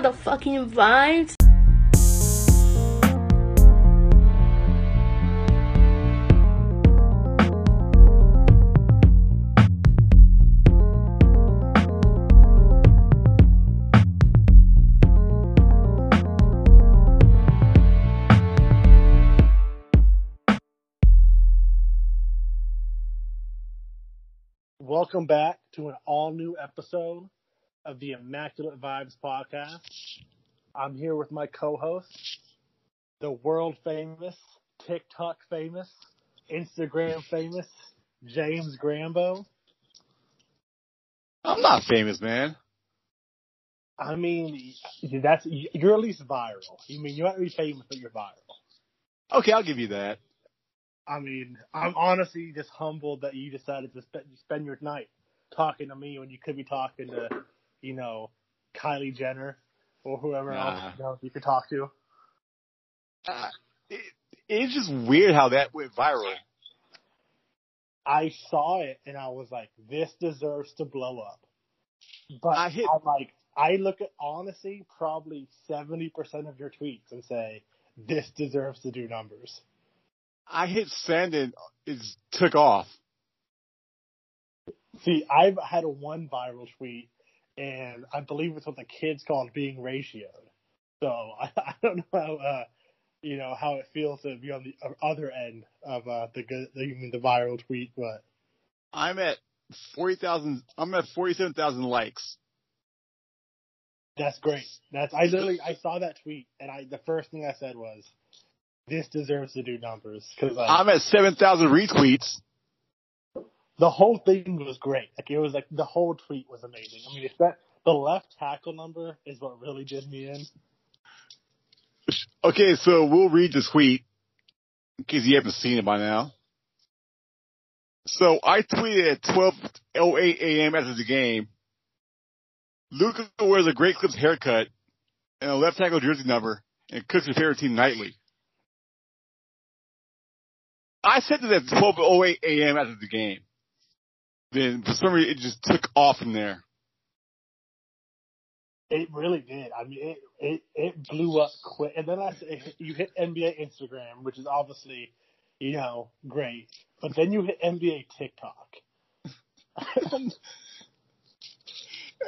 know the fucking vibes. Welcome back to an all new episode of the Immaculate Vibes podcast. I'm here with my co host, the world famous, TikTok famous, Instagram famous, James Grambo. I'm not famous, man. I mean, that's you're at least viral. You mean you might be famous, but you're viral. Okay, I'll give you that. I mean, I'm honestly just humbled that you decided to spend, spend your night talking to me when you could be talking to, you know, Kylie Jenner or whoever Nah. else you, know, you could talk to. Uh, it, it's just weird how that went viral. I saw it and I was like, this deserves to blow up. But I hit- I'm like, I look at honestly probably 70% of your tweets and say, this deserves to do numbers. I hit send and it took off. See, I've had a one viral tweet, and I believe it's what the kids call being ratioed. So I, I don't know how, uh, you know, how it feels to be on the other end of uh, the good, the, you mean the viral tweet, but I'm at forty thousand. I'm at forty-seven thousand likes. that's great. That's I literally I saw that tweet, and I the first thing I said was, "This deserves to do numbers," because I'm at seven thousand retweets. The whole thing was great. Like it was like the whole tweet was amazing. I mean, it's that the left tackle number is what really did me in. Okay, so we'll read the tweet in case you haven't seen it by now. So I tweeted at 12:08 a.m. after the game. Luka wears a Great Clips haircut and a left tackle jersey number and cooks your favorite team nightly. I said that at 12:08 a.m. after the game. Then for some reason it just took off from there. It really did. I mean, it it, it blew up quick. And then I you hit NBA Instagram, which is obviously, you know, great. But then you hit NBA TikTok.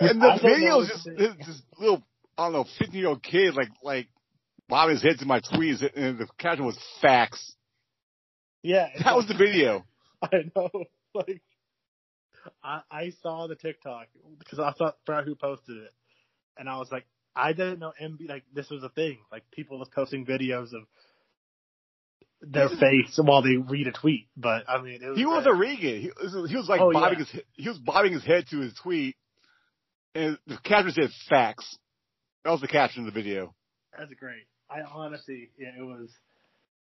And I the don't video is just this, this little, I don't know, 15 year old kid, like, like, bobbing his head to my tweets, and the caption was facts. yeah, That was the video. I know. Like, I I saw the TikTok because I thought forgot who posted it, and I was like, I didn't know MB like this was a thing. Like people was posting videos of their face while they read a tweet. But I mean, it was He was a Regan. He, was- he was like Oh, bobbing yeah. his, he- he was bobbing his head to his tweet, and the caption said facts. That was the caption of the video. That's great. I honestly, yeah, it was,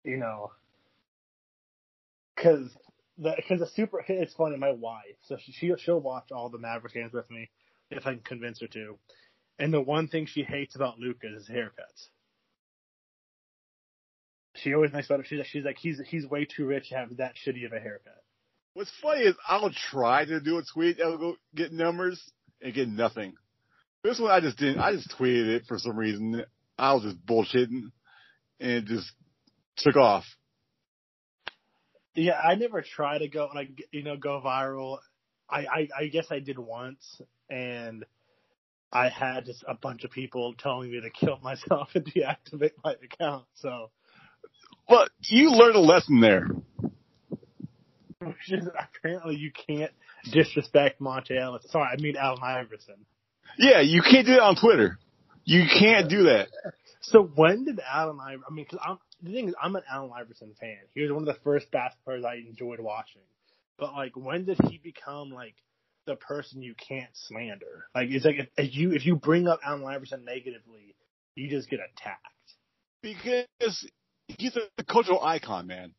you know, because the because the super. It's funny. My wife, so she she'll, watch all the Maverick games with me if I can convince her to. And the one thing she hates about Luka is his haircuts. She always makes fun of. She's like, she's like he's he's way too rich to have that shitty of a haircut. What's funny is I'll try to do a tweet that'll go get numbers and get nothing. This one I just didn't. I just tweeted it for some reason. I was just bullshitting, and it just took off. Yeah, I never try to go like you know go viral. I, I I guess I did once, and I had just a bunch of people telling me to kill myself and deactivate my account. So, But you learned a lesson there. which is apparently you can't disrespect Monta Ellis. Sorry, I mean Allen Iverson. Yeah, you can't do that on Twitter. You can't do that. So when did Allen Iverson? I mean, because I'm the thing is, I'm an Allen Iverson fan. He was one of the first basketball players I enjoyed watching. But like, when did he become like the person you can't slander? Like, it's like if, if you if you bring up Allen Iverson negatively, you just get attacked. Because he's a cultural icon, man.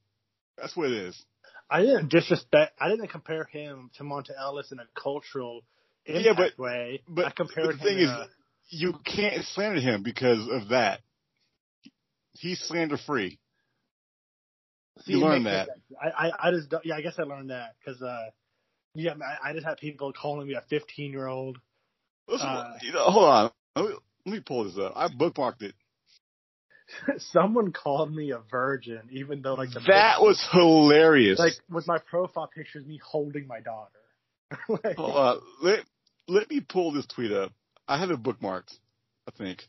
That's what it is. I didn't disrespect. I didn't compare him to Monta Ellis in a cultural Yeah, but- way. But I compared the thing him. is, a- you can't slander him because of that. He's slander free. See, You learned that. sense. I, I, I just, yeah, I guess I learned that because, uh, yeah, I, I just had people calling me a 15 year old. Uh, you know, hold on. Let me, Let me pull this up. I bookmarked it. Someone called me a virgin, even though like the That was hilarious. like with my profile picture is me holding my daughter. Like, Hold on. Let let me pull this tweet up. I have it bookmarked. I think.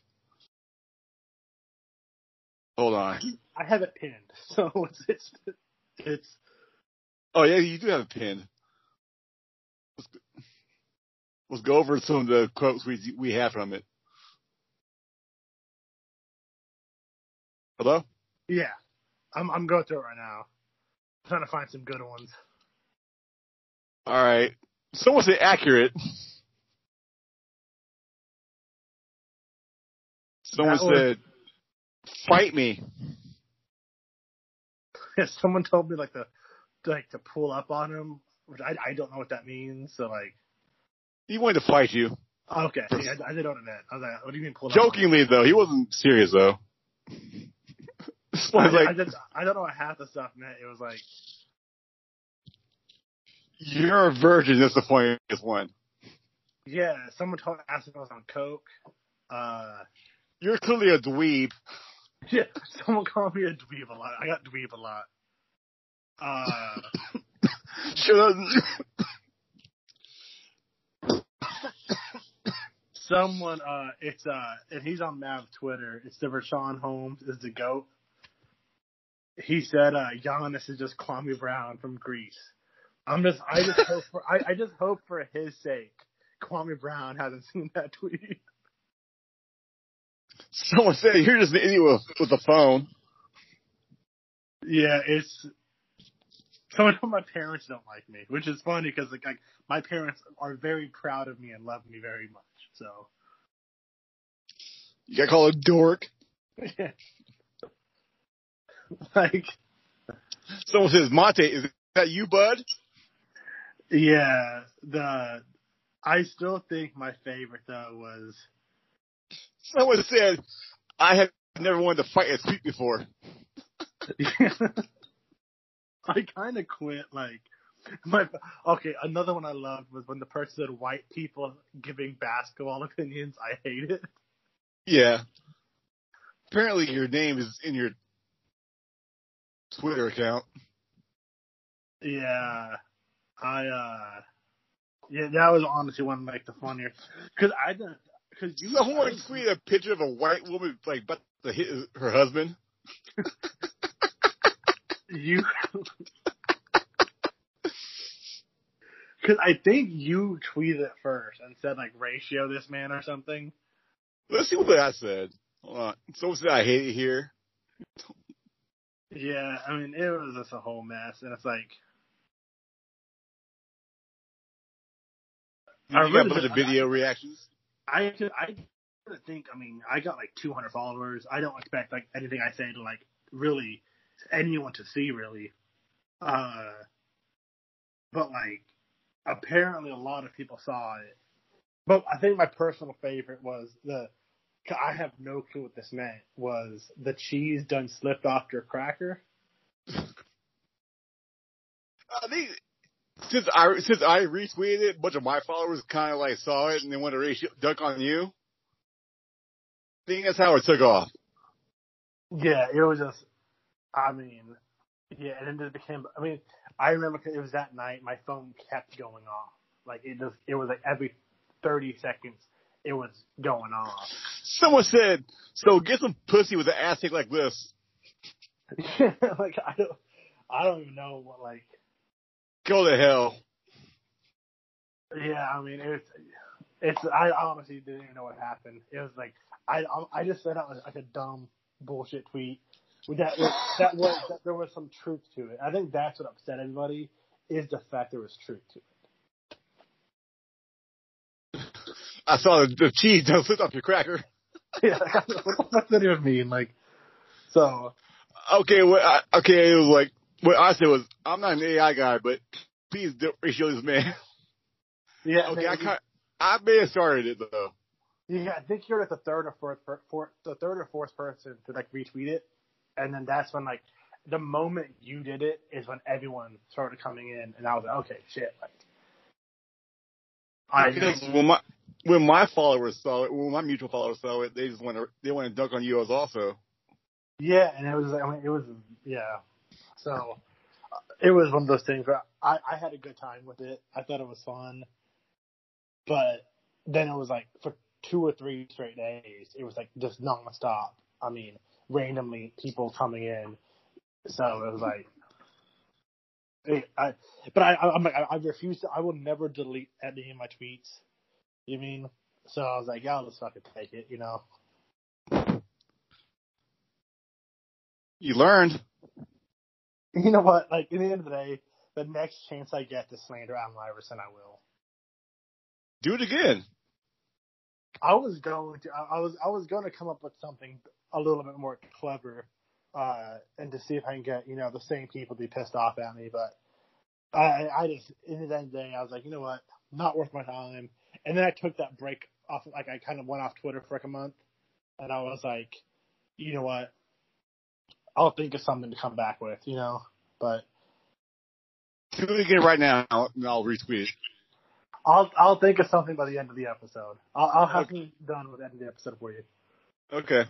Hold on. I have it pinned, so it's it's it's Oh yeah, you do have it pinned. Let's go, let's go over some of the quotes we we have from it. Hello. yeah. I'm I'm going through it right now, trying to find some good ones. All right. Someone say accurate. Someone That was- said, "Fight me." Someone told me like to like to pull up on him, which I I don't know what that means. So like, He wanted to fight you. okay, yeah, I, I didn't know what it meant. I was like, what do you mean pull up? on? Jokingly though, he wasn't serious though. I, one's I, just, I don't know what half the stuff meant. It was like, "You're a virgin." That's the funniest one. yeah, someone told asked if I was on coke. Uh, You're clearly a dweeb. yeah, someone called me a dweeb a lot. I got dweeb a lot. Uh, Shut up. someone, uh, it's uh, and he's on Mav Twitter. It's the Rashawn Holmes is the goat. He said, uh, Giannis is just Kwame Brown from Greece. I'm just, I just hope for, I, I just hope for his sake, Kwame Brown hasn't seen that tweet. Someone said you're just an idiot with, with a phone. Yeah, it's. Someone told my parents don't like me, which is funny because like, like my parents are very proud of me and love me very much. So You got called a dork. like, Someone says, Monta, is that you, bud? yeah, the I still think my favorite though was Someone said, I have never wanted to fight a sweep before. I kind of quit like my okay. Another one I loved was when the person said white people giving basketball opinions. I hate it. Yeah. Apparently your name is in your Twitter account. Yeah, I uh, yeah, that was honestly one of like the funnier because I didn't because you Someone tweeted a picture of a white woman like about to hit her husband. you because I think you tweeted it first and said like ratio this man or something. Let's see what I said. Hold on. Someone said I hate it here. Yeah, I mean it was just a whole mess, and it's like You I got a really bunch of video reactions. I could, I think. I mean, I got like 200 followers. I don't expect like anything I say to like really anyone to see really. Uh, but like apparently a lot of people saw it. But I think my personal favorite was the. I have no clue what this meant. Was the cheese done slipped off your cracker? I think since I since I retweeted it, a bunch of my followers kind of like saw it and they wanted to ratio duck on you. I think that's how it took off. Yeah, it was just. I mean, yeah, and then it became. I mean, I remember 'cause it was that night. My phone kept going off. Like it just. It was like every thirty seconds, it was going off. Someone said, "So get some pussy with an ass kick like this." like I don't. I don't even know what like. Go to hell. Yeah, I mean it's. It's. I honestly didn't even know what happened. It was like I. I just said that was like a dumb bullshit tweet. That that was that there was some truth to it. I think that's what upset everybody is the fact there was truth to it. I saw the, the cheese don't slip off your cracker. yeah, what does that even mean? Like, so Okay, what I, okay, it was like what I said was, I'm not an AI guy, but please don't ratio this man. yeah, Okay, I kind I may have started it though. yeah, I think you're like the third or fourth, per, fourth, the third or fourth person to like retweet it, and then that's when like the moment you did it is when everyone started coming in, and I was like, okay, shit, like, I Because when my when my followers saw it, when my mutual followers saw it, they just want to they want to dunk on you as also. Yeah, and it was I mean it was yeah. So uh, it was one of those things where I I had a good time with it. I thought it was fun, but then it was like for two or three straight days, it was like just nonstop. I mean, randomly people coming in. So it was like. I, but I, I'm like, I, I refuse to, I will never delete any of my tweets. You mean? So I was like, yeah, let's fucking take it, you know? You learned. You know what? Like, at the end of the day, the next chance I get to slander Allen Iverson, I will. Do it again. I was going to, I was, I was going to come up with something a little bit more clever, uh, and to see if I can get, you know, the same people to be pissed off at me, but I, I just, in the end of the day, I was like, you know what? Not worth my time. And then I took that break off, like I kind of went off Twitter for like a month, and I was like, you know what? I'll think of something to come back with, you know. But Do it again right now, and I'll retweet it. I'll I'll think of something by the end of the episode. I'll, I'll have something done with the end of the episode for you. Okay.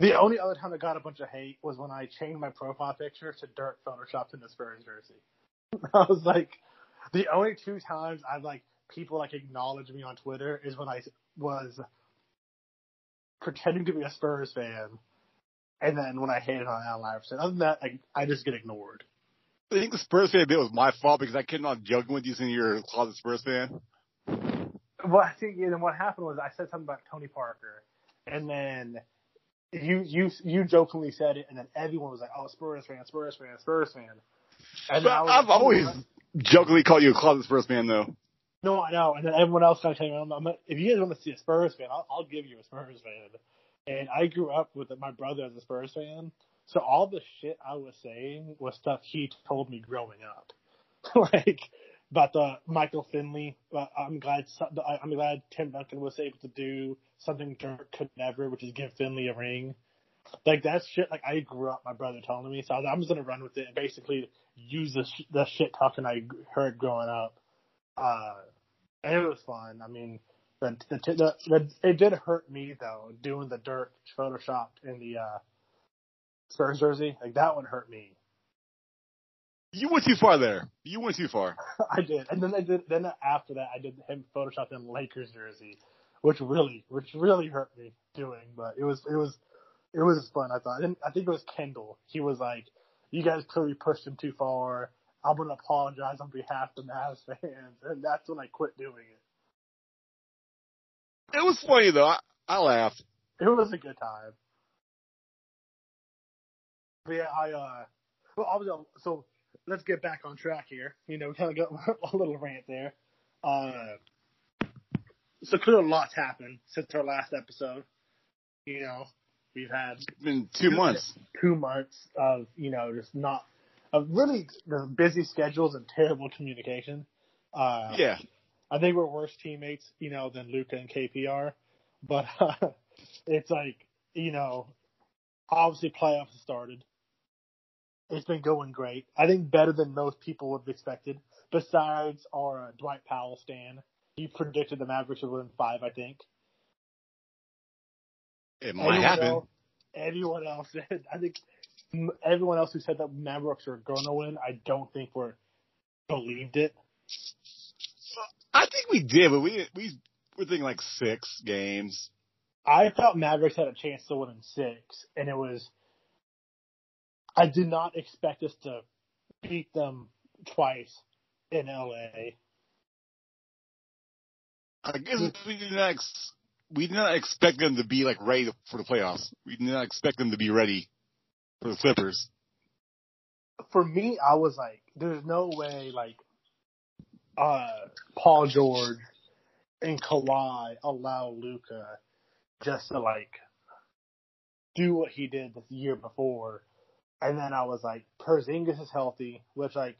The only other time I got a bunch of hate was when I changed my profile picture to Dirk photoshopped in the Spurs jersey. I was like, the only two times I've like people like acknowledge me on Twitter is when I was pretending to be a Spurs fan, and then when I hated on Allen Iverson. Other than that, I, I just get ignored. I think the Spurs fan bit was my fault because I kept on joking with you saying you're a closet Spurs fan. Well, I think and then what happened was I said something about Tony Parker, and then you you you jokingly said it, and then everyone was like, "Oh, Spurs fan, Spurs fan, Spurs fan." And I was I've like, oh, always jokingly called you a closet Spurs fan though. No, I know. And then everyone else kind of saying, I'm, I'm, if you guys want to see a Spurs fan, I'll, I'll give you a Spurs fan. And I grew up with my brother as a Spurs fan, so all the shit I was saying was stuff he told me growing up, like about the Michael Finley. Uh, I'm glad I'm glad Tim Duncan was able to do something Dirk could never, which is give Finley a ring. Like that shit. Like I grew up, my brother telling me, so I I'm just gonna run with it and basically use the sh- the shit talking I heard growing up. Uh, and it was fun. I mean, the, the, the, the it did hurt me though doing the Dirk photoshopped in the uh, Spurs jersey. Like that one hurt me. You went too far there. You went too far. I did, and then I did. Then after that, I did him photoshopped in Lakers jersey, which really, which really hurt me doing. But it was, it was, it was fun. I thought. And I think it was Kendall. He was like, "You guys clearly pushed him too far. I'm gonna apologize on behalf of the Mavs fans," and that's when I quit doing it. It was funny though. I, I laughed. It was a good time. But yeah, I uh, well, so let's get back on track here. You know, we kind of got a little rant there. Uh, so clearly, a lot's happened since our last episode. You know, we've had It's been two months. two months of you know just not of really the busy schedules and terrible communication. Uh, Yeah. I think we're worse teammates, you know, than Luka and KPR. But uh, it's like, you know, obviously playoffs have started. It's been going great. I think better than most people would have expected. Besides our uh, Dwight Powell stand, he predicted the Mavericks would win five. I think. It might Everyone happen. else- everyone else said. I think everyone else who said that Mavericks are going to win, I don't think were believed it. I think we did, but we we were thinking like six games. I thought Mavericks had a chance to win in six, and it was. I did not expect us to beat them twice in LA. I guess we did not ex- we did not expect them to be like ready for the playoffs. We did not expect them to be ready for the Clippers. For me, I was like, "There's no way like uh, Paul George and Kawhi allow Luka just to like do what he did the year before." And then I was like, Porzingis is healthy, which like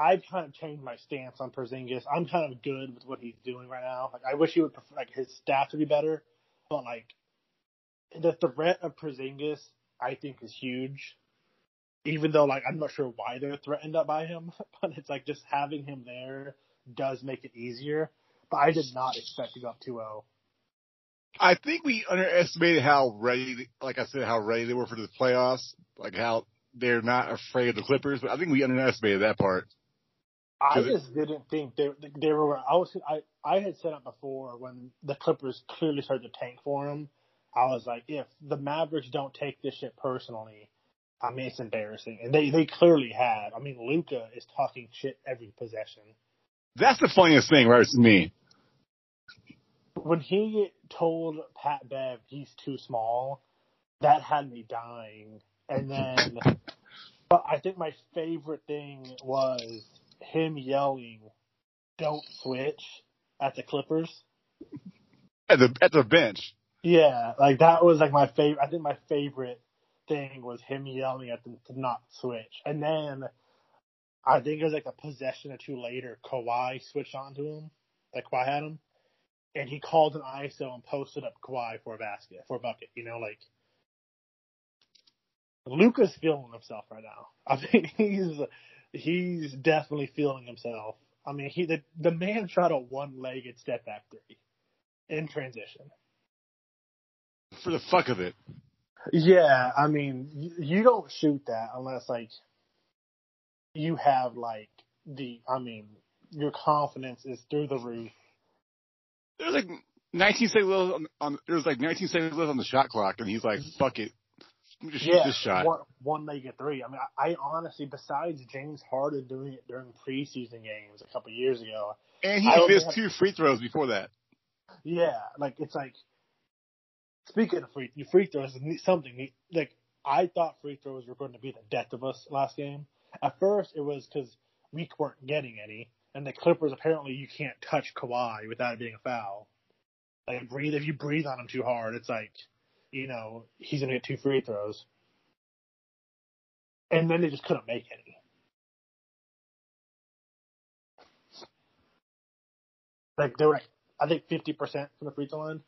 I've kind of changed my stance on Porzingis. I'm kind of good with what he's doing right now. Like I wish he would prefer, like his stats would be better, but like the threat of Porzingis, I think is huge. Even though like I'm not sure why they're threatened up by him, but it's like just having him there does make it easier. but I did not expect to go up 2-0. I think we underestimated how ready, like I said, how ready they were for the playoffs, like how they're not afraid of the Clippers. But I think we underestimated that part. I just didn't think they they were. I was I I had said it before when the Clippers clearly started to tank for them. I was like, if the Mavericks don't take this shit personally, I mean it's embarrassing, and they they clearly have. I mean Luka is talking shit every possession. That's the funniest thing, right? To me, when he told Pat Bev he's too small, that had me dying. And then, but I think my favorite thing was him yelling, "Don't switch" at the Clippers. At the at the bench. Yeah, like that was like my favorite. I think my favorite thing was him yelling at them to not switch, and then I think it was like a possession or two later, Kawhi switched onto him. Like Kawhi had him, and he called an ISO and posted up Kawhi for a basket for a bucket. You know, like Luka's feeling himself right now. I think he's he's definitely feeling himself. I mean, he the the man shot a one-legged step back three in transition. For the fuck of it. Yeah, I mean, you, you don't shoot that unless like you have like the. I mean, your confidence is through the roof. There's like 19 seconds left on, on there's like 19 seconds left on the shot clock, and he's like, "Fuck it, just shoot yeah, this shot." One, one legged three. I mean, I, I honestly, besides James Harden doing it during preseason games a couple years ago, and he missed two free throws before that. Yeah, like it's like speaking of free free throws, something like I thought free throws were going to be the death of us last game. At first, it was because we weren't getting any, and the Clippers apparently you can't touch Kawhi without it being a foul. Like breathe if you breathe on him too hard, it's like you know he's gonna get two free throws, and then they just couldn't make any. Like they were, like, I think fifty percent from the free throw line.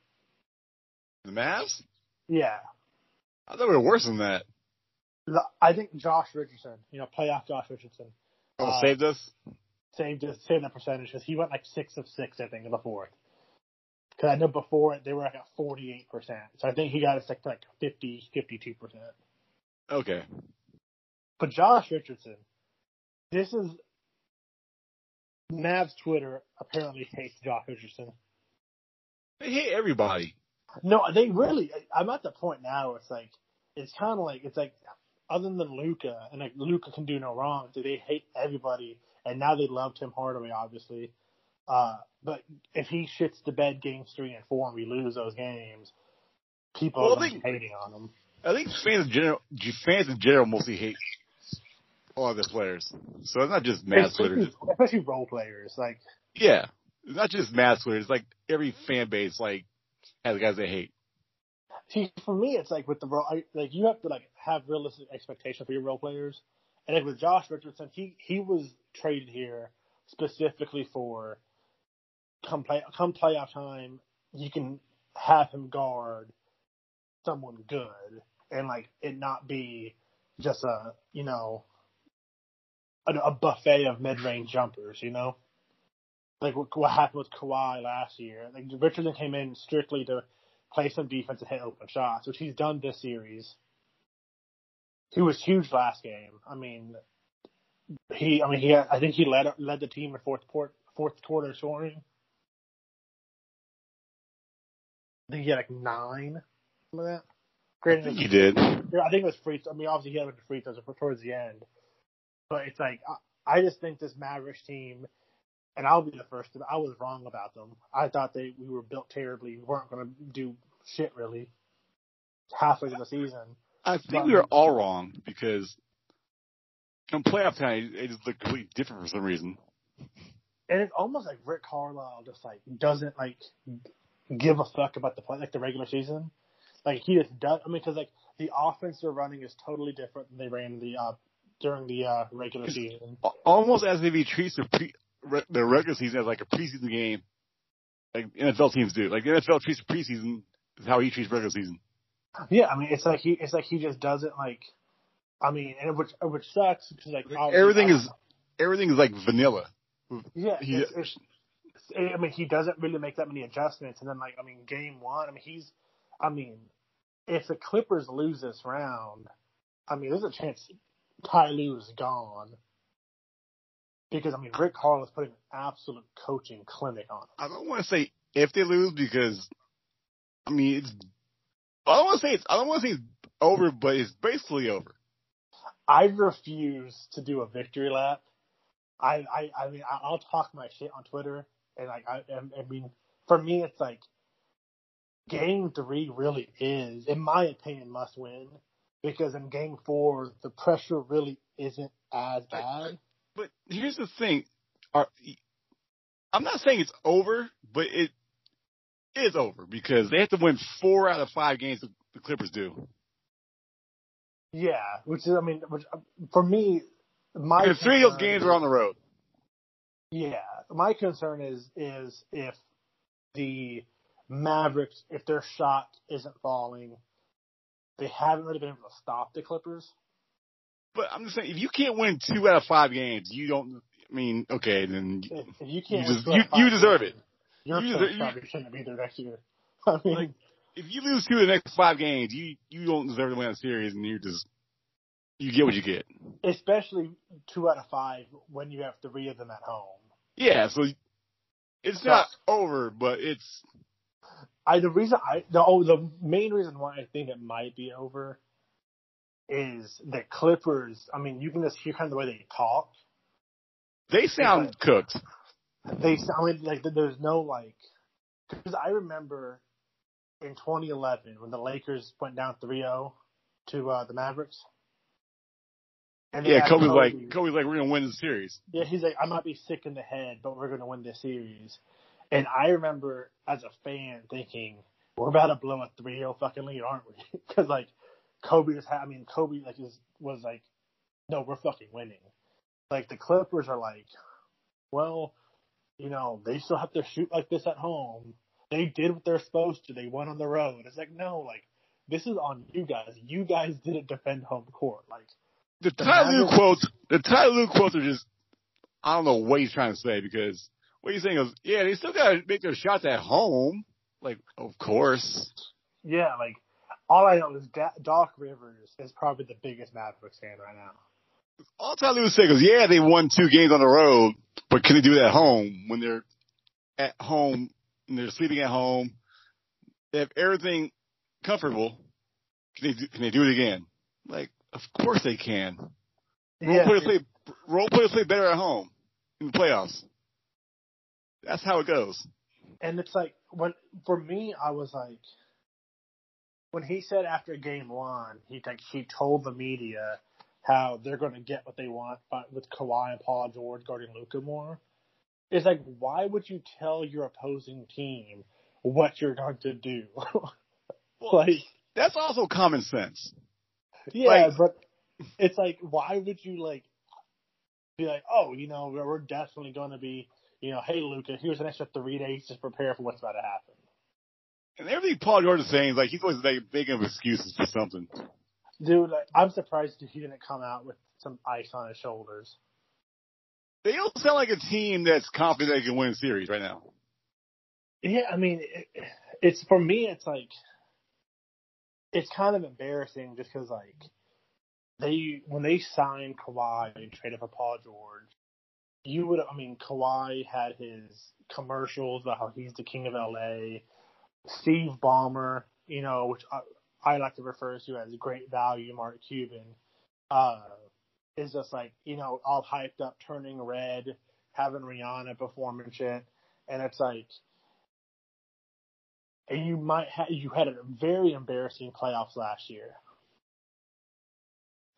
The Mavs? Yeah, I thought we were worse than that. The- I think Josh Richardson, you know, playoff Josh Richardson, Oh, Uh, saved us. saved us, saved that percentage because he went like six of six, I think, in the fourth. Because I know before it they were like at forty eight percent, so I think he got us like to like 50, 52 percent. Okay. But Josh Richardson, this is Mavs Twitter apparently hates Josh Richardson. They hate everybody. No, they really. I'm at the point now. Where it's like it's kind of like it's like other than Luka, and like Luka can do no wrong. So they hate everybody, and now they love Tim Hardaway, obviously. Uh, but if he shits the bed games three and four, and we lose those games, people Well, are be hating on him. I think fans in general, fans in general mostly hate all of the players. So it's not just Mavs Twitter. especially, role players. Like Yeah. It's not just Twitter. It's like every fan base like has guys they hate. See, for me, it's like with the role, like you have to like have realistic expectations for your role players. And like with Josh Richardson, he he was traded here specifically for come play come playoff time. You can have him guard someone good and like it not be just a you know a, a buffet of mid range jumpers. You know, like what, what happened with Kawhi last year. Like Richardson came in strictly to play some defense and hit open shots, which he's done this series. He was huge last game. I mean, he. I mean, he. I think he led led the team in fourth port, fourth quarter scoring. I think he had like nine, like that. I think he did. I think it was free. I mean, obviously he had a bunch of free throws towards the end, but it's like I, I just think this Mavericks team, and I'll be the first. To, I was wrong about them. I thought they we were built terribly. We weren't going to do shit really halfway through the season. I think we were all wrong because in playoff time it just looked completely different for some reason. And it's almost like Rick Carlisle just like doesn't like give a fuck about the play, like the regular season. Like he just does. I mean, because like the offense they're running is totally different than they ran the uh during the uh regular season. Almost as if he treats the pre, re, the regular season as like a preseason game, like NFL teams do. Like the NFL treats preseason is how he treats regular season. Yeah, I mean, it's like he it's like he just doesn't like. I mean, and which which sucks because like Like, everything is everything is like vanilla. yeah he- it's, it's, I mean, he doesn't really make that many adjustments, and then like, I mean, game one, I mean, he's, I mean, if the Clippers lose this round, I mean, there's a chance Ty Lue is gone. Because I mean, Rick Carlisle is putting an absolute coaching clinic on. Him. I don't want to say if they lose because, I mean, it's. I don't want to say it's. I don't want to say it's over, but it's basically over. I refuse to do a victory lap. I I I mean, I'll talk my shit on Twitter, and like I I mean, for me, it's like game three really is, in my opinion, must win because in game four the pressure really isn't as bad. But here's the thing: Are, I'm not saying it's over, but it is over because they have to win four out of five games. The Clippers do. Yeah, which is, I mean, which for me, my because three of those games are on the road. Yeah, my concern is is if the Mavericks, if their shot isn't falling, they haven't really been able to stop the Clippers. But I'm just saying, if you can't win two out of five games, you don't. I mean, okay, then if, if you can't, you, just, you, you deserve games, it. Your you deserve, probably shouldn't be there next year. I mean, like, if you lose two of the next five games, you you don't deserve to win a series, and you just you get what you get. Especially two out of five when you have three of them at home. Yeah, so it's not over, but it's. I the reason I the oh the main reason why I think it might be over is the Clippers. I mean, you can just hear kind of the way they talk. They sound like, cooked. They sound like there's no like because I remember in 2011 when the Lakers went down 3-0 to uh, the Mavericks. And yeah, Kobe's Kobe, like Kobe's like we're gonna win the series. Yeah, he's like I might be sick in the head, but we're gonna win this series. And I remember as a fan thinking we're about to blow a 3-0 fucking lead, aren't we? Because like Kobe was, I mean Kobe like is, was like, no, we're fucking winning. Like the Clippers are like, well, you know, they still have to shoot like this at home. They did what they're supposed to. They won on the road. It's like no, like this is on you guys. You guys didn't defend home court. Like the Ty Lue quotes, the Ty Lue quotes are just, I don't know what he's trying to say because what he's saying is, yeah, they still got to make their shots at home. Like, of course. Yeah, like all I know is da- Doc Rivers is probably the biggest Mavericks fan right now. All Ty Lue was yeah, they won two games on the road, but can they do it at home when they're at home and they're sleeping at home? They have everything comfortable. Can they do, can they do it again? Like, of course they can. Role yeah. players play role players play better at home in the playoffs. That's how it goes. And it's like when for me, I was like, when he said after game one, he like he told the media how they're going to get what they want but with Kawhi and Paul George guarding Luka more. It's like, why would you tell your opposing team what you're going to do? like that's also common sense. Yeah, like, but it's like, why would you like be like, oh, you know, we're definitely going to be, you know, hey, Luka, here's an extra three days to prepare for what's about to happen. And everything Paul George is saying is like he's always making big of excuses for something. Dude, like, I'm surprised he didn't come out with some ice on his shoulders. They don't sound like a team that's confident they can win a series right now. Yeah, I mean, it, it's for me. It's like it's kind of embarrassing just because like they when they signed Kawhi and traded for Paul George, you would I mean Kawhi had his commercials about how he's the king of LA. Steve Ballmer, you know, which I, I like to refer to as great value, Mark Cuban, uh, is just like you know all hyped up, turning red, having Rihanna perform and shit, and it's like and you might have you had a very embarrassing playoffs last year.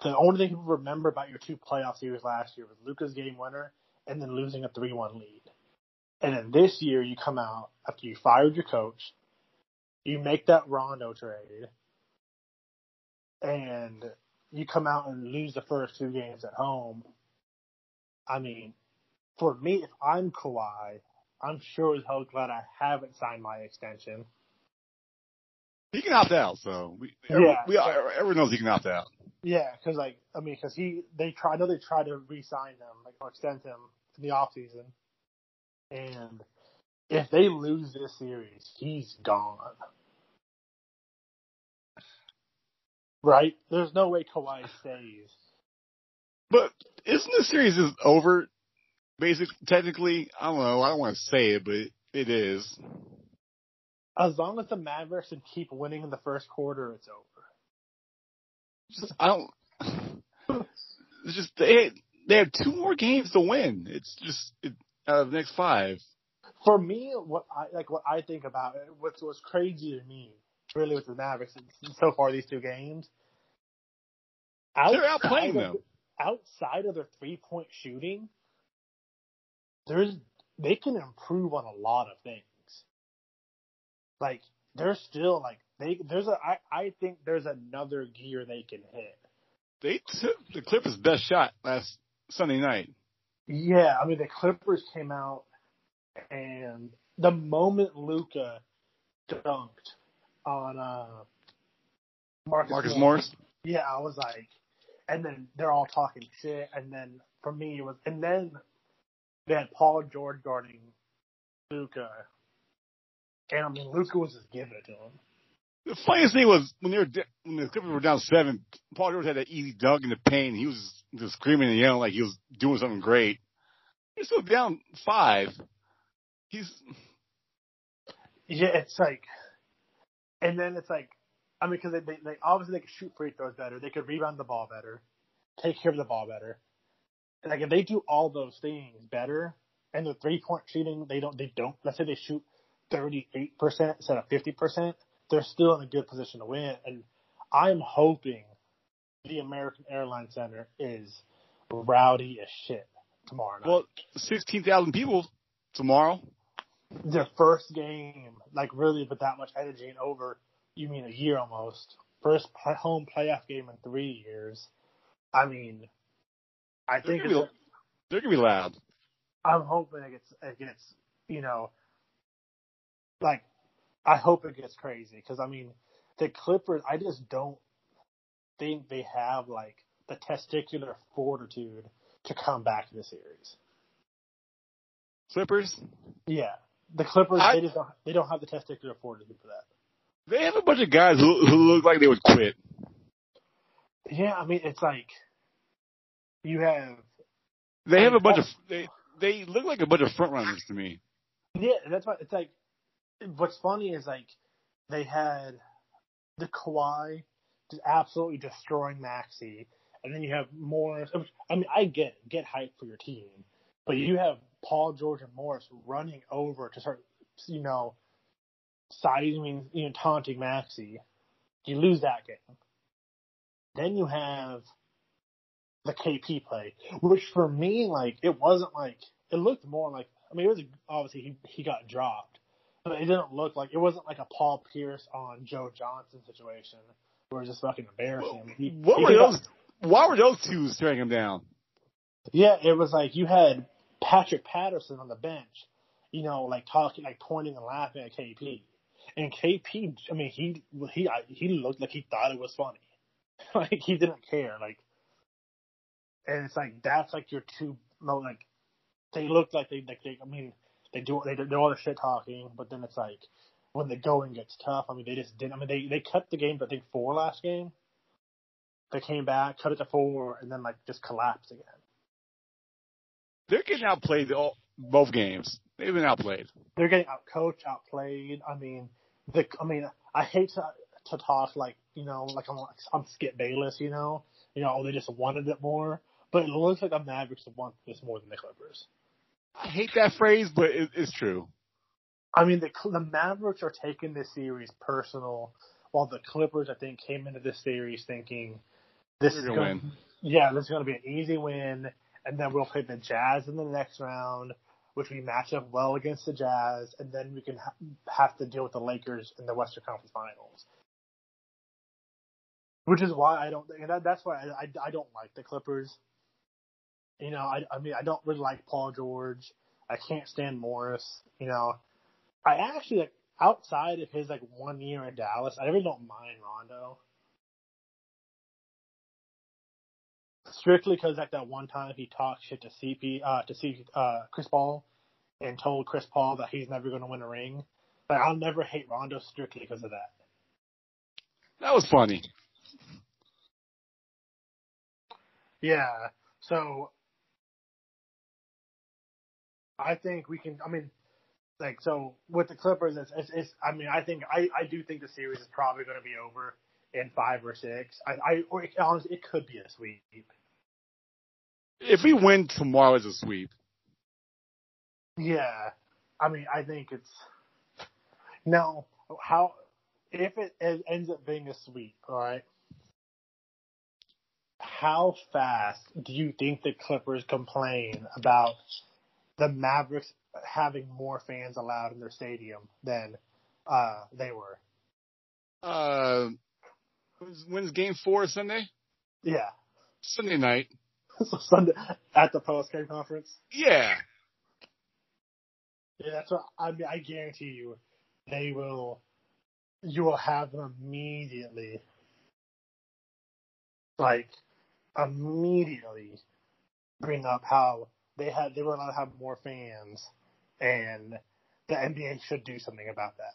The only thing people remember about your two playoff series last year was Luka's game winner and then losing a three one lead. And then this year you come out after you fired your coach, you make that Rondo trade, and you come out and lose the first two games at home. I mean, for me, if I'm Kawhi, I'm sure as hell glad I haven't signed my extension. He can opt out, so we, yeah, we, everyone knows he can opt out. Yeah, because like I mean, because he they try, I know they tried to re-sign him, like or extend him in the off season, and if they lose this series, he's gone. Right? There's no way Kawhi stays. But isn't the series is over? Basic, technically, I don't know. I don't want to say it, but it is. As long as the Mavericks can keep winning in the first quarter, it's over. Just, I don't. It's just they they have two more games to win. It's just it, out of the next five. For me, what I like, what I think about it, what's what's crazy to me, really, with the Mavericks so far these two games, They're outplaying them. Outside of their three point shooting, there's they can improve on a lot of things. Like they're still like they there's a I I think there's another gear they can hit. They took the Clippers' best shot last Sunday night. Yeah, I mean the Clippers came out and the moment Luka dunked on uh Marcus, Marcus Morris, Morris. Yeah, I was like, and then they're all talking shit, and then for me it was, and then they had Paul George guarding Luka, and I mean Luka was just giving it to him. The funniest thing was when they were when the Clippers were down seven. Paul George had that easy dunk in the paint. He was just screaming and yelling like he was doing something great. He's still down five. He's Yeah, it's like, and then it's like, I mean, because they, they, they obviously they could shoot free throws better, they could rebound the ball better, take care of the ball better. And like if they do all those things better, and the three point shooting they don't they don't let's say they shoot thirty eight percent instead of fifty percent, they're still in a good position to win. And I'm hoping the American Airlines Center is rowdy as shit tomorrow night. well, sixteen thousand people tomorrow. Their first game, like really with that much energy and over, you mean a year almost. First play, home playoff game in three years. I mean, I They're think gonna, be, they're gonna be loud. I'm hoping it gets, it gets, you know, like, I hope it gets crazy because I mean, the Clippers, I just don't think they have like the testicular fortitude to come back to the series. Clippers. Yeah, the Clippers, I- they just don't, they don't have the testicular fortitude for that. They have a bunch of guys who, who look like they would quit. Yeah, I mean, it's like you have They have a bunch of they they look like a bunch of front runners to me. yeah. That's why it's like what's funny is like they had the Kawhi just absolutely destroying Maxi, and then you have Morris. I mean, I get get hype for your team, but you have Paul George and Morris running over to start, you know, sizing, you know, taunting Maxi. You lose that game. Then you have the KP play, which for me, like, it wasn't like, it looked more like, I mean, it was obviously he, he got dropped, but it didn't look like, it wasn't like a Paul Pierce on Joe Johnson situation where it's just fucking embarrassing. He- What he were those? Why were those two staring him down? Yeah, it was like you had Patrick Patterson on the bench, you know, like talking, like pointing and laughing at KP. And KP, I mean, he he he looked like he thought it was funny, like he didn't care. Like, and it's like that's like your two, no, like they look like they like they. I mean, they do they do all the shit talking, but then it's like when the going gets tough. I mean, they just didn't. I mean, they they cut the game, to, I think four last game. They came back, cut it to four, and then like just collapsed again. They're getting outplayed all, both games. They've been outplayed. they're getting outcoached, outplayed. I mean, the I mean, I hate to to talk like you know, like I'm I'm Skip Bayless, you know, you know, oh, they just wanted it more, but it looks like the Mavericks want this more than the Clippers. I hate that phrase, but it, it's true. I mean, the the Mavericks are taking this series personal, while the Clippers, I think, came into this series thinking this We're is going, win. yeah, this is going to be an easy win, and then we'll play the Jazz in the next round, which we match up well against the Jazz, and then we can ha- have to deal with the Lakers in the Western Conference Finals. Which is why I don't, and that, that's why I, I, I don't like the Clippers. You know, I, I mean, I don't really like Paul George. I can't stand Morris. You know, I actually like outside of his like one year in Dallas, I really don't mind Rondo. Strictly because like that one time he talked shit to CP uh to see uh Chris Paul and told Chris Paul that he's never going to win a ring. But I'll never hate Rondo strictly because of that. That was funny. Yeah. So I think we can. I mean, like so with the Clippers, it's, it's, it's I mean, I think I I do think the series is probably going to be over in five or six. I I or it, honestly, it could be a sweep. If we win tomorrow, it's a sweep. Yeah, I mean, I think it's now how if it, it ends up being a sweep, all right. How fast do you think the Clippers complain about the Mavericks having more fans allowed in their stadium than uh, they were? Uh, when's, when's game four Sunday? Yeah, Sunday night. so Sunday at the post game conference. Yeah. Yeah, that's what I mean. I guarantee you, they will. You will have them immediately, like immediately, bring up how they had they were allowed to have more fans, and the NBA should do something about that.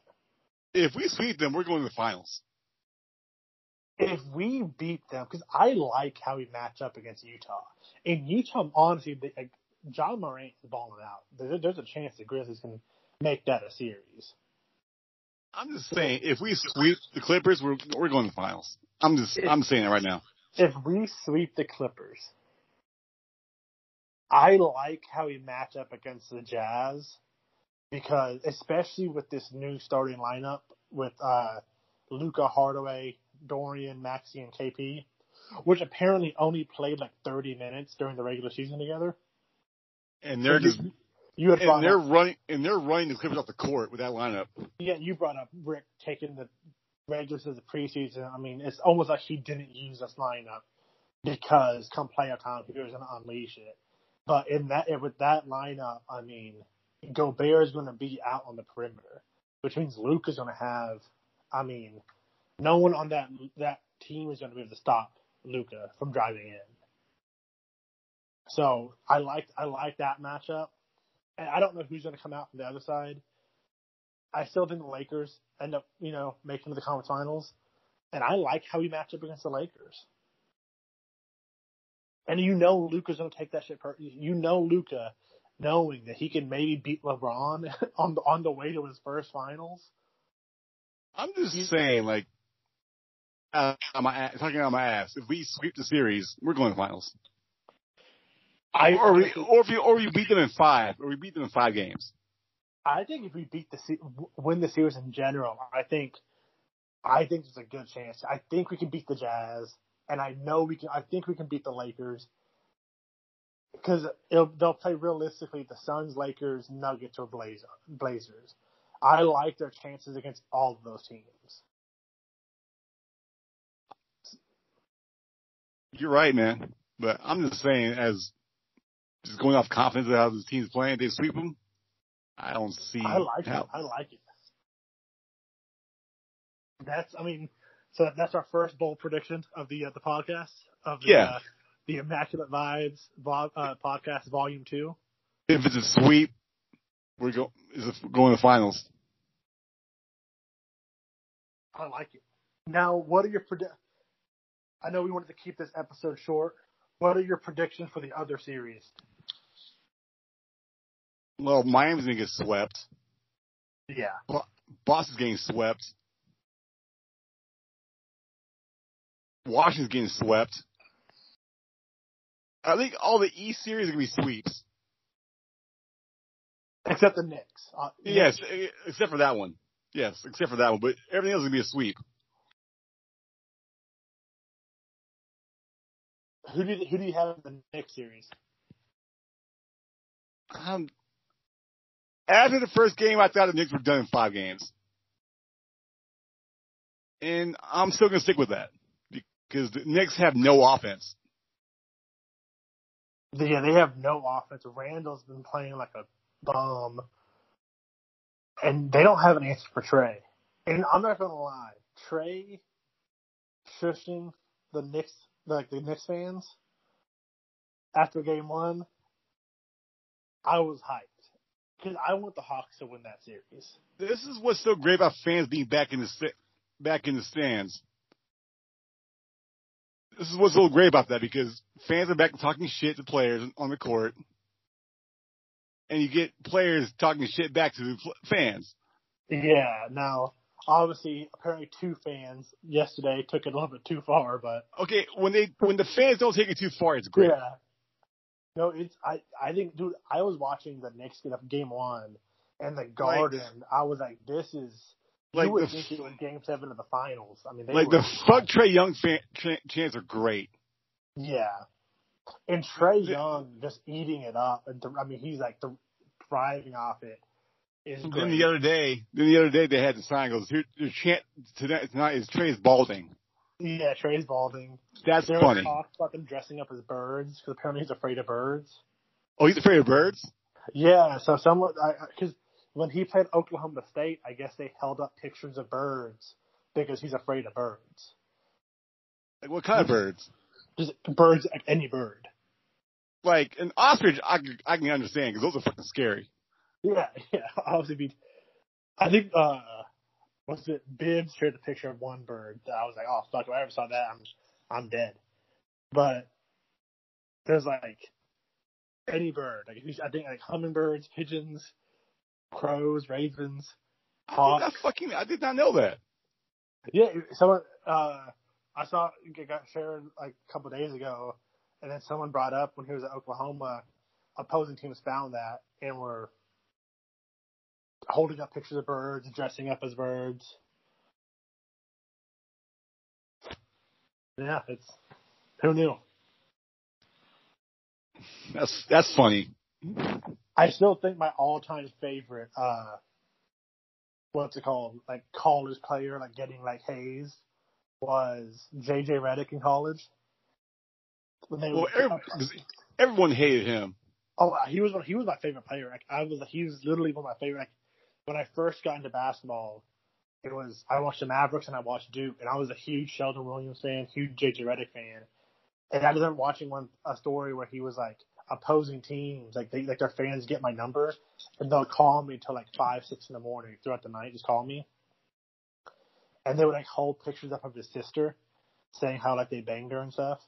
If we sweep them, we're going to the finals. If we beat them, because I like how we match up against Utah. And Utah, honestly, they, like, Ja Morant is balling out. There, there's a chance the Grizzlies can make that a series. I'm just saying, if we sweep the Clippers, we're we're going to the finals. I'm just I'm saying it right now. If we sweep the Clippers, I like how we match up against the Jazz because, especially with this new starting lineup with uh, Luka Hardaway, Dorian, Maxi, and KP, which apparently only played like 30 minutes during the regular season together. And they're just You had and they're up, running and they're running the Clippers off the court with that lineup. yeah, you brought up Rick taking the regular the preseason. I mean, it's almost like he didn't use this lineup because come playoff time he was going to unleash it. But in that with that lineup, I mean, Gobert is going to be out on the perimeter, which means Luke is going to have. I mean, no one on that that team is going to be able to stop Luka from driving in. So I like I like that matchup, and I don't know who's going to come out from the other side. I still think the Lakers end up, you know, making the conference finals, and I like how we match up against the Lakers. And you know Luka's going to take that shit. Per- you know Luka, knowing that he can maybe beat LeBron on the on the way to his first finals. I'm just saying, like, uh, on my ass, talking out my ass. If we sweep the series, we're going to finals. I Or we, or if you, or we beat them in five, or we beat them in five games. I think if we beat the win the series in general, I think I think there's a good chance. I think we can beat the Jazz, and I know we can. I think we can beat the Lakers because they'll play realistically the Suns, Lakers, Nuggets, or Blazer, Blazers. I like their chances against all of those teams. You're right, man. But I'm just saying, as just going off confidence of how the team's playing, they sweep them. I don't see I like how. it. I like it. That's. I mean, so that's our first bold prediction of the uh, the podcast of the Yeah. uh, the Immaculate Vibes vo- uh, podcast volume two. If it's a sweep, we're go is it going to the finals. I like it. Now, what are your predi- I know we wanted to keep this episode short. What are your predictions for the other series? Well, Miami's gonna get swept. Yeah. Boston's getting swept. Washington's getting swept. I think all the East series are gonna be sweeps. Except the Knicks. Uh, Yes, except for that one. Yes, except for that one. But everything else is gonna be a sweep. Who do you, who do you have in the Knicks series? Um, after the first game, I thought the Knicks were done in five games, and I'm still gonna stick with that because the Knicks have no offense. Yeah, they have no offense. Randle's been playing like a bum, and they don't have an answer for Trae. And I'm not gonna lie, Trae shushing the Knicks, like the Knicks fans after game one, I was hyped. because I want the Hawks to win that series. This is what's so great about fans being back in the back in the stands. This is what's so great about that because fans are back talking shit to players on the court, and you get players talking shit back to the fans. Yeah. Now, obviously, apparently, two fans yesterday took it a little bit too far, but Okay, when they when the fans don't take it too far, it's great. yeah. No, it's I. I think, dude. I was watching the Knicks get up game one, and the Garden. I was like, this is. Like you would the think it was game seven of the finals. I mean, they Like the fuck Trae Young fan, ch- chants are great. Yeah. And Trae Young just eating it up, and th- I mean, he's like th- thriving off it. Is Then the other day, then the other day they had the sign goes, "Here, your chant tonight, tonight is Trae's balding." yeah, Trae's balding. That's There funny. talk about them dressing up as birds because apparently he's afraid of birds. Oh, he's afraid of birds. Yeah, so someone because when he played Oklahoma State, I guess they held up pictures of birds because he's afraid of birds. Like what kind of birds? Just birds, like any bird. Like an ostrich, I I can understand because those are fucking scary. Yeah, yeah. Obviously, be. I think uh, what's it? Bibbs shared a picture of one bird that I was like, oh fuck! If I ever saw that, I'm I'm dead. But there's like any bird. Like I think like hummingbirds, pigeons, crows, ravens, I, hawks. fucking, I did not know that. Yeah, someone uh, I saw it got shared like a couple of days ago, and then someone brought up when he was at Oklahoma, opposing teams found that and were holding up pictures of birds, dressing up as birds. Yeah, it's who knew. That's that's funny. I still think my all-time favorite, uh, what's it called, like college player, like getting like Hayes, was JJ Redick in college. When they Well, every, everyone hated him. Oh, he was he was my favorite player. Like, I was he was literally one of my favorite. Like, when I first got into basketball, it was I watched the Mavericks and I watched Duke, and I was a huge Sheldon Williams fan, huge JJ Redick fan. And I remember watching one a story where he was like opposing teams, like they like their fans get my number, and they'll call me till like five six in the morning throughout the night, just call me, and they would like hold pictures up of his sister, saying how like they banged her and stuff.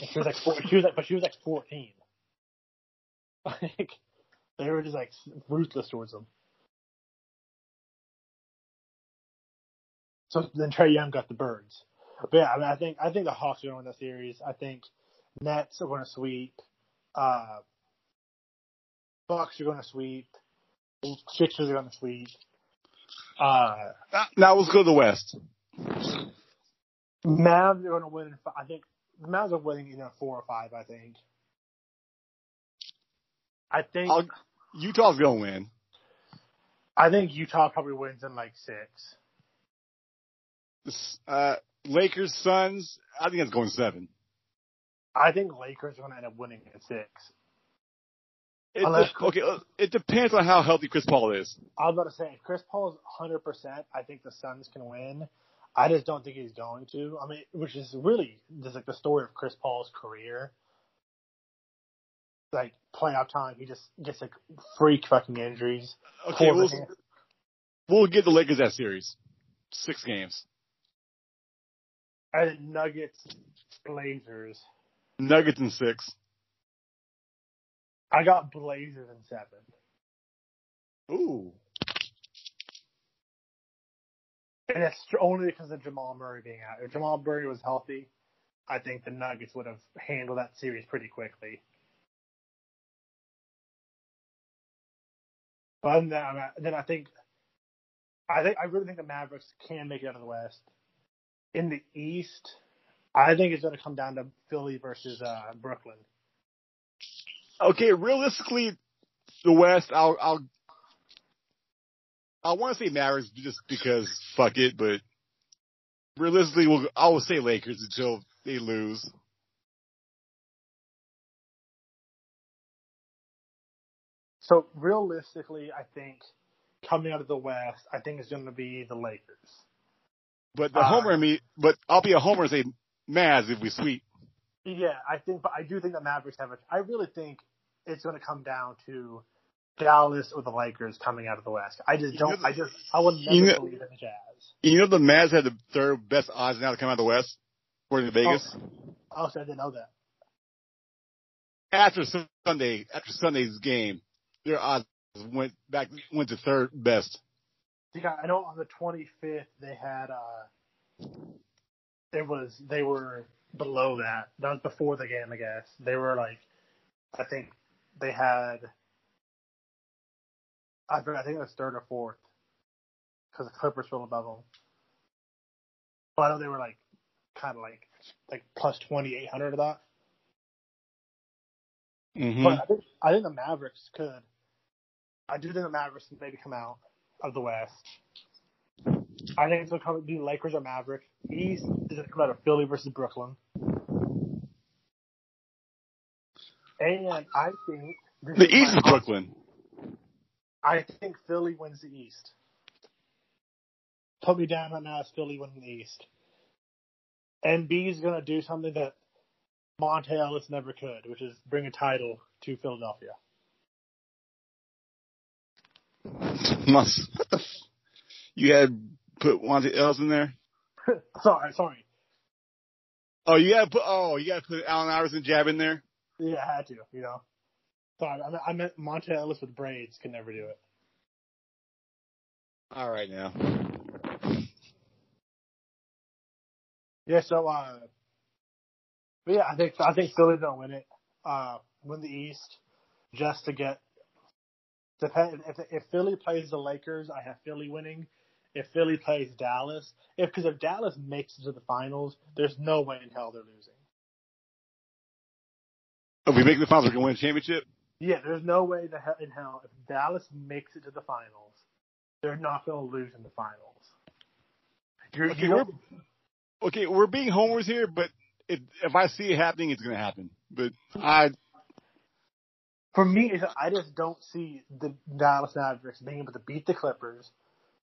And she was like four, she was like but she was like fourteen. Like they were just like ruthless towards him. So then Trae Young got the birds. But yeah, I mean, I think I think the Hawks are going to win the series. I think Nets are going to sweep. Uh, Bucks are going to sweep. Sixers are going to sweep. Uh, Now, let's go to the West. Mavs are going to win. I think the Mavs are winning in four or five. I think. I think I'll, Utah's gonna win. I think Utah probably wins in like six. Uh, Lakers, Suns. I think that's going seven. I think Lakers are going to end up winning at six. It, Unless- okay, uh, it depends on how healthy Chris Paul is. I was about to say, if Chris Paul is 100%, I think the Suns can win. I just don't think he's going to. I mean, which is really just like the story of Chris Paul's career. Like playoff time, he just gets like freak fucking injuries. Okay, we'll, we'll give the Lakers that series. Six games. And then Nuggets, Blazers. Nuggets in six. I got Blazers in seven. Ooh. And it's only because of Jamal Murray being out. If Jamal Murray was healthy, I think the Nuggets would have handled that series pretty quickly. But other than that, then I think, I think I really think the Mavericks can make it out of the West. In the East, I think it's going to come down to Philly versus uh, Brooklyn. Okay, realistically, the West, I'll, I'll, I want to say Mavericks just because fuck it, but realistically, we'll, I will say Lakers until they lose. So realistically, I think coming out of the West, I think it's going to be the Lakers. But the Uh, homer me, but I'll be a homer and say Mavs if we sweep. Yeah, I think, but I do think the Mavericks have a. I really think it's going to come down to Dallas or the Lakers coming out of the West. I just don't. know the- I just I would never you know- believe in the Jazz. You know the Mavs had the third best odds now to come out of the West, according to Vegas. Oh, so I didn't know that. After Sunday, after Sunday's game, their odds went back went to third best. You got, I know on the 25th they had uh it was they were below that. That was before the game, I guess. They were like I think they had I I think it was third or fourth because the Clippers were above them. But I know they were like kind of like like plus 2800 of that. Mm-hmm. But I think, I think the Mavericks could. I do think the Mavericks maybe come out of the West. I think it's going to come be Lakers or Mavericks. East is going to come out of Philly versus Brooklyn. And I think The is East is Brooklyn. I think Philly wins the East. Put me down right now as Philly winning the East. Embiid is going to do something that Monta Ellis never could, which is bring a title to Philadelphia. Must what the f- you had put Monta Ellis in there? sorry, sorry. Oh, you gotta put oh you gotta put Allen Iverson jab in there. Yeah, I had to, you know. Sorry, I meant, I meant Monta Ellis with braids can never do it. All right now. Yeah, so uh, but yeah, I think I think Philly's gonna win it. Uh, win the East, just to get. Depend if if Philly plays the Lakers, I have Philly winning. If Philly plays Dallas, if because if Dallas makes it to the finals, there's no way in hell they're losing. If we make the finals, we're gonna win a championship. Yeah, there's no way the hell in hell if Dallas makes it to the finals, they're not gonna lose in the finals. You're, Okay, you know, Okay, we're being homers here, but if if I see it happening, it's gonna happen. But I For me, I just don't see the Dallas Mavericks being able to beat the Clippers,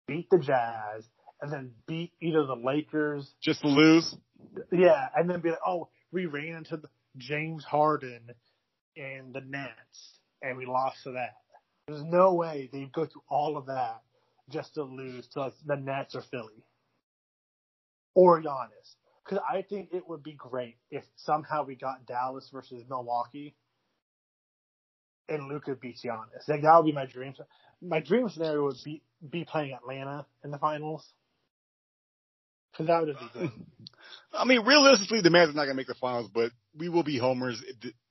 beat the Jazz, and then beat either the Lakers. just to lose. Yeah, and then be like, oh, we ran into the James Harden and the Nets, and we lost to that. There's no way they go through all of that just to lose to the Nets or Philly or Giannis. Because I think it would be great if somehow we got Dallas versus Milwaukee and Luka beats Giannis. Like that would be my dream. My dream scenario would be be playing Atlanta in the finals. Because that would be great. I mean, realistically, the Mavs are not gonna make the finals, but we will be homers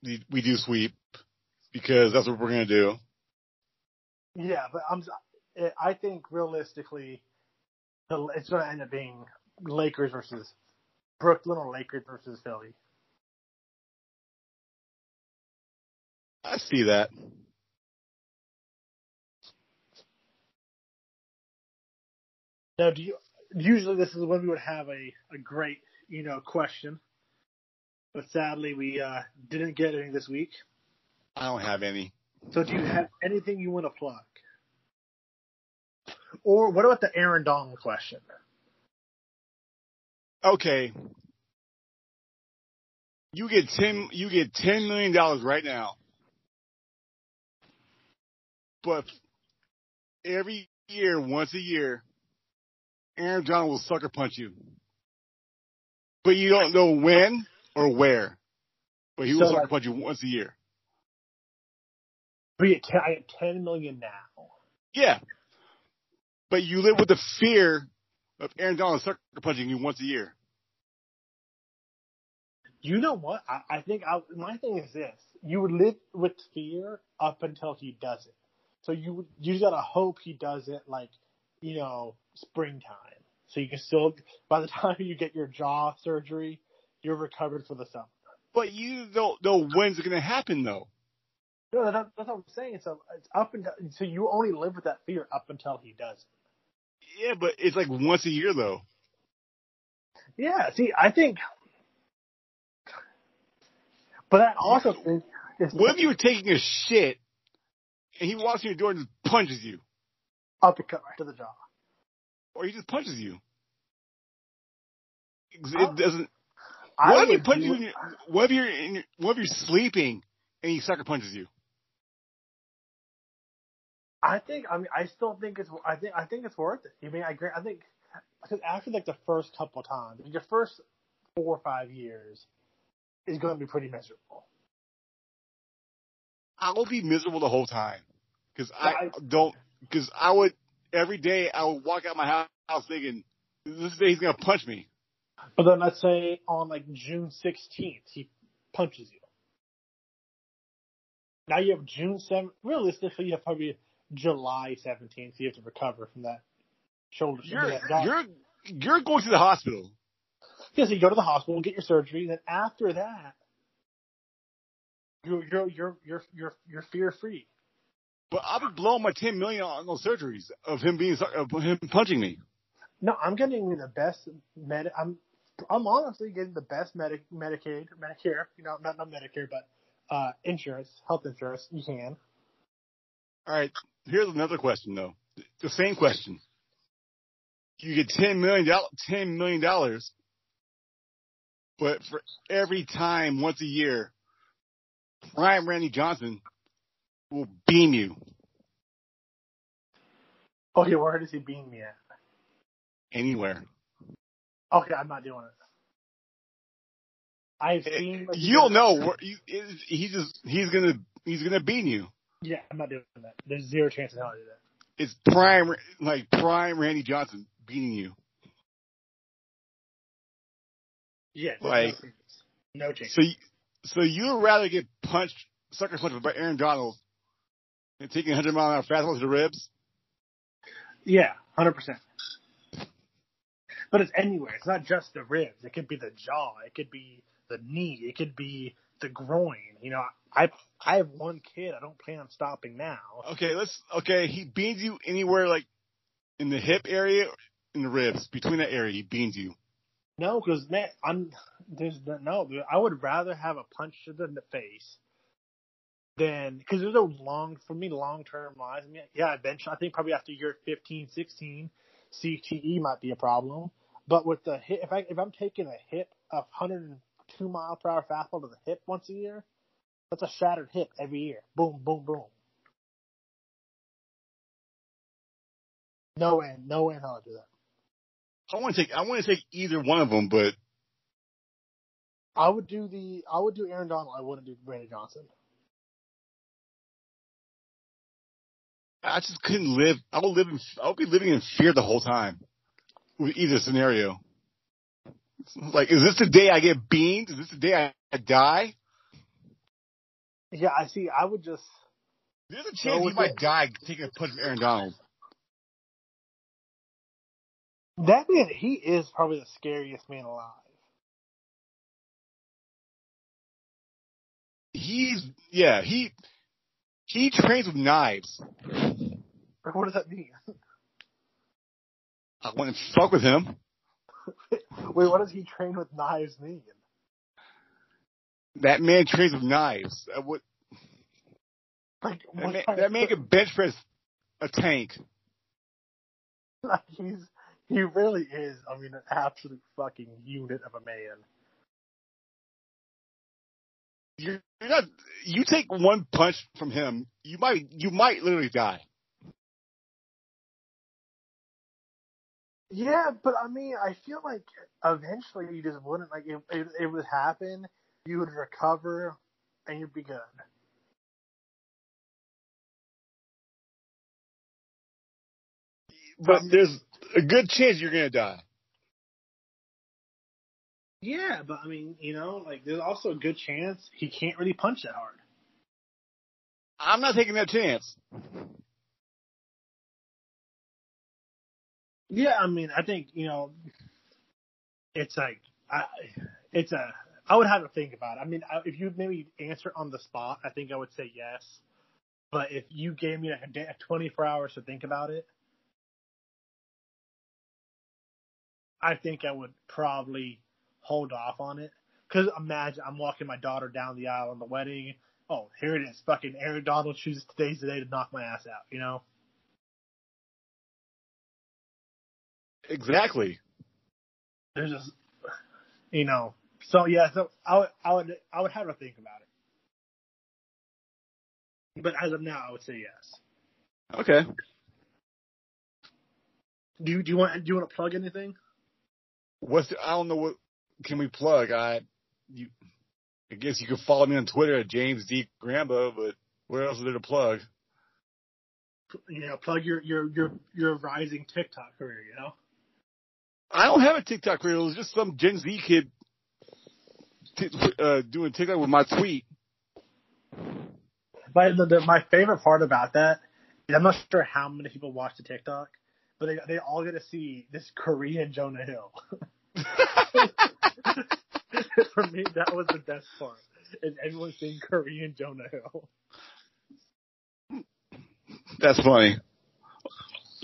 if we do sweep because that's what we're gonna do. Yeah, but I'm. Eh, I think realistically, it's going to end up being Lakers versus Brooklyn or Lakers versus Philly. I see that. Now, do you? Usually, this is when we would have a a great you know question, but sadly, we uh, didn't get any this week. I don't have any. So, do you have anything you want to plug? Or what about the Aaron Donald question? Okay. You get ten. You get ten million dollars right now, but every year, once a year, Aaron Donald will sucker punch you, but you don't know when or where. But he will So, sucker like- punch you once a year. We get ten, I have ten million now. Yeah, but you live with the fear of Aaron Donald sucker punching you once a year. You know what? I, I think I, my thing is this: you would live with fear up until he does it. So you you just gotta hope he does it like you know springtime. So you can still by the time you get your jaw surgery, you're recovered for the summer. But you don't know when's it to happen, though. No, that, that's what I'm saying. So it's up until so you only live with that fear up until he does it. Yeah, but it's like once a year, though. Yeah. See, I think, but I also think What if you were taking a shit and he walks in your door and just punches you, uppercut right to the jaw. or he just punches you? It doesn't. I What if he punches do- you? In your, what if you're in your, what if you're sleeping and he sucker punches you? I think. I mean, I still think it's. I think. I think it's worth it. I mean, I agree. I think because after like the first couple of times, your first four or five years is going to be pretty miserable. I will be miserable the whole time because I, I- don't. Because I would every day I would walk out my house, thinking this day he's gonna punch me. But then let's say on like June 16th, he punches you. Now you have June 7th. Realistically, you have probably July 17th. So You have to recover from that shoulder. You're that you're you're going to the hospital. Yeah, so you go to the hospital, and get your surgery, And then after that, you're you're you're you're you're, you're fear free. But I'll be blowing my ten million on those surgeries of him being of him punching me. No, I'm getting the best med. I'm I'm honestly getting the best medic Medicaid, Medicare. You know, not not Medicare, but uh, insurance, health insurance. You can. All right, here's another question though. The same question. You get ten million dollars, ten million dollars, but for every time once a year, Prime Randy Johnson will beam you oh, Okay, where does he beam me at? anywhere. Oh, okay, I'm not doing it. I've eh, seen. like, You'll know where you, it- he just he's gonna he's gonna beam you. Yeah, I'm not doing that. There's zero chance in hell I do that. It's prime like prime Randy Johnson beating you. Yeah, Like- no chance. No chance. So, you, so you'd rather get punched, sucker punched by Aaron Donald than taking a hundred mile an hour fastball to the ribs? Yeah, hundred percent. But it's anywhere. It's not just the ribs. It could be the jaw. It could be the knee. It could be the groin. You know, I I have one kid. I don't plan on stopping now. Okay, let's. Okay, he beans you anywhere like in the hip area, in the ribs, between that area. He beans you. No, because I'm there's no-. I would rather have a punch to the face than because there's no long for me long term wise. I mean, yeah, eventually I think probably after year 15, 16, CTE might be a problem. But with the hip, if I if I'm taking a hip of 102 mile per hour fastball to the hip once a year, that's a shattered hip every year. Boom, boom, boom. No way, no way in hell I do that. I want to take. I want to take either one of them, but I would do the I would do Aaron Donald. I wouldn't do Brandon Johnson. I just couldn't live. I would live in. I would be living in fear the whole time with either scenario. Like, is this the day I get beamed? Is this the day I, I die? Yeah, I see. I would just There's a chance he with might it. die taking a punch from Aaron Donald. That man. He is probably the scariest man alive. He's yeah. He he trains with knives. Like what does that mean? I want to fuck with him. Wait, what does he train with knives mean? That man trains with knives. Uh, what, Like that, what man, that man can bench press a tank. like, he's he really is. I mean, an absolute fucking unit of a man. You're not. You take one punch from him, you might you might literally die. Yeah, but I mean, I feel like eventually you just wouldn't like if it, it would happen, you would recover, and you'd be good. But there's a good chance you're gonna die. Yeah, but I mean, you know, like there's also a good chance he can't really punch that hard. I'm not taking that chance. Yeah, I mean, I think you know, it's like, I, it's a. I would have to think about it. I mean, I- if you maybe answer on the spot, I think I would say yes. But if you gave me like a day, 24 hours to think about it, I think I would probably hold off on it. Because imagine I'm walking my daughter down the aisle in the wedding. Oh, here it is. Fucking Aaron Donald chooses today's the day to knock my ass out. You know. Exactly. there's just you know so yeah so i would i would i would have to think about it but as of now i would say yes Okay. Do you do you want do you want to plug anything? What's the, I don't know what can we plug. I you I guess you can follow me on Twitter at James D Grambo, but what else is there to plug? You know, plug your your your your rising TikTok career. You know. I don't have a TikTok career. It was just some Gen Z kid t- uh, doing TikTok with my tweet. My the, the, my favorite part about that is I'm not sure how many people watch the TikTok, but they they all get to see this Korean Jonah Hill. For me, that was the best part. Is everyone seeing Korean Jonah Hill? That's funny.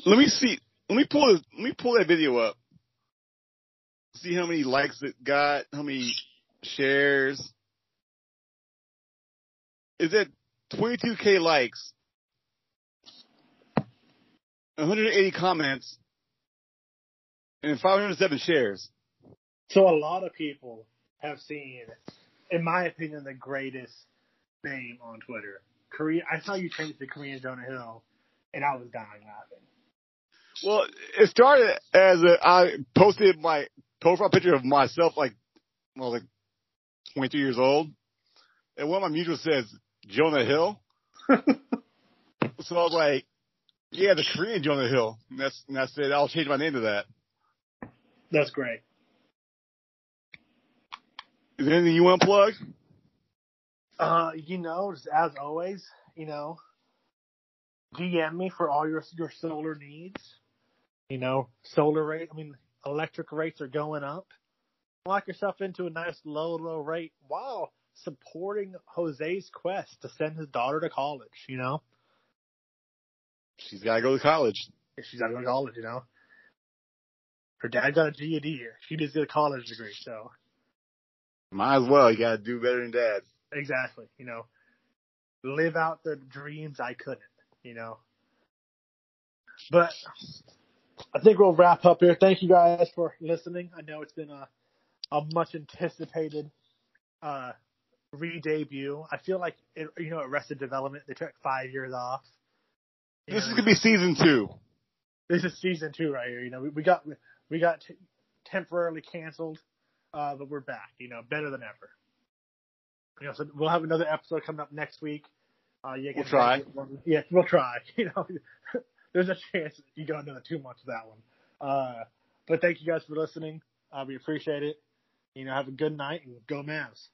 Let me see. Let me pull. Let me pull that video up. See how many likes it got. How many shares. Is it 22k likes? 180 comments and 507 shares. So a lot of people have seen, in my opinion, the greatest name on Twitter. Korea. I saw you change to Korean Jonah Hill, and I was dying laughing. Well, it started as a, I posted my profile picture of myself like, well, like 22 years old, and one of my mutuals says Jonah Hill. so I was like, yeah, the Korean Jonah Hill. And that's and I said I'll change my name to that. That's great. Is there anything you want to plug? Uh, you know, just as always, you know, DM me for all your your solar needs. You know, solar rate. I mean, electric rates are going up. Lock yourself into a nice low, low rate while supporting Jose's quest to send his daughter to college. You know, She's got to go to college. she's got to go to college. You know, her dad got a GED. She just got a college degree. So Might as well. You got to do better than dad. exactly, you know, live out the dreams I couldn't. You know, but I think we'll wrap up here. Thank you guys for listening. I know it's been a a much anticipated uh re-debut. I feel like it, you know Arrested Development they took five years off. This know, is gonna be season two. this is season two right here. You know we, we got we got t- temporarily canceled, uh, but we're back. You know better than ever. You know so we'll have another episode coming up next week. Uh, We'll try. Yeah, we'll try. You know, there's a chance you go another two months with that one. Uh, but thank you guys for listening. Uh, we appreciate it. You know, have a good night and go Mavs.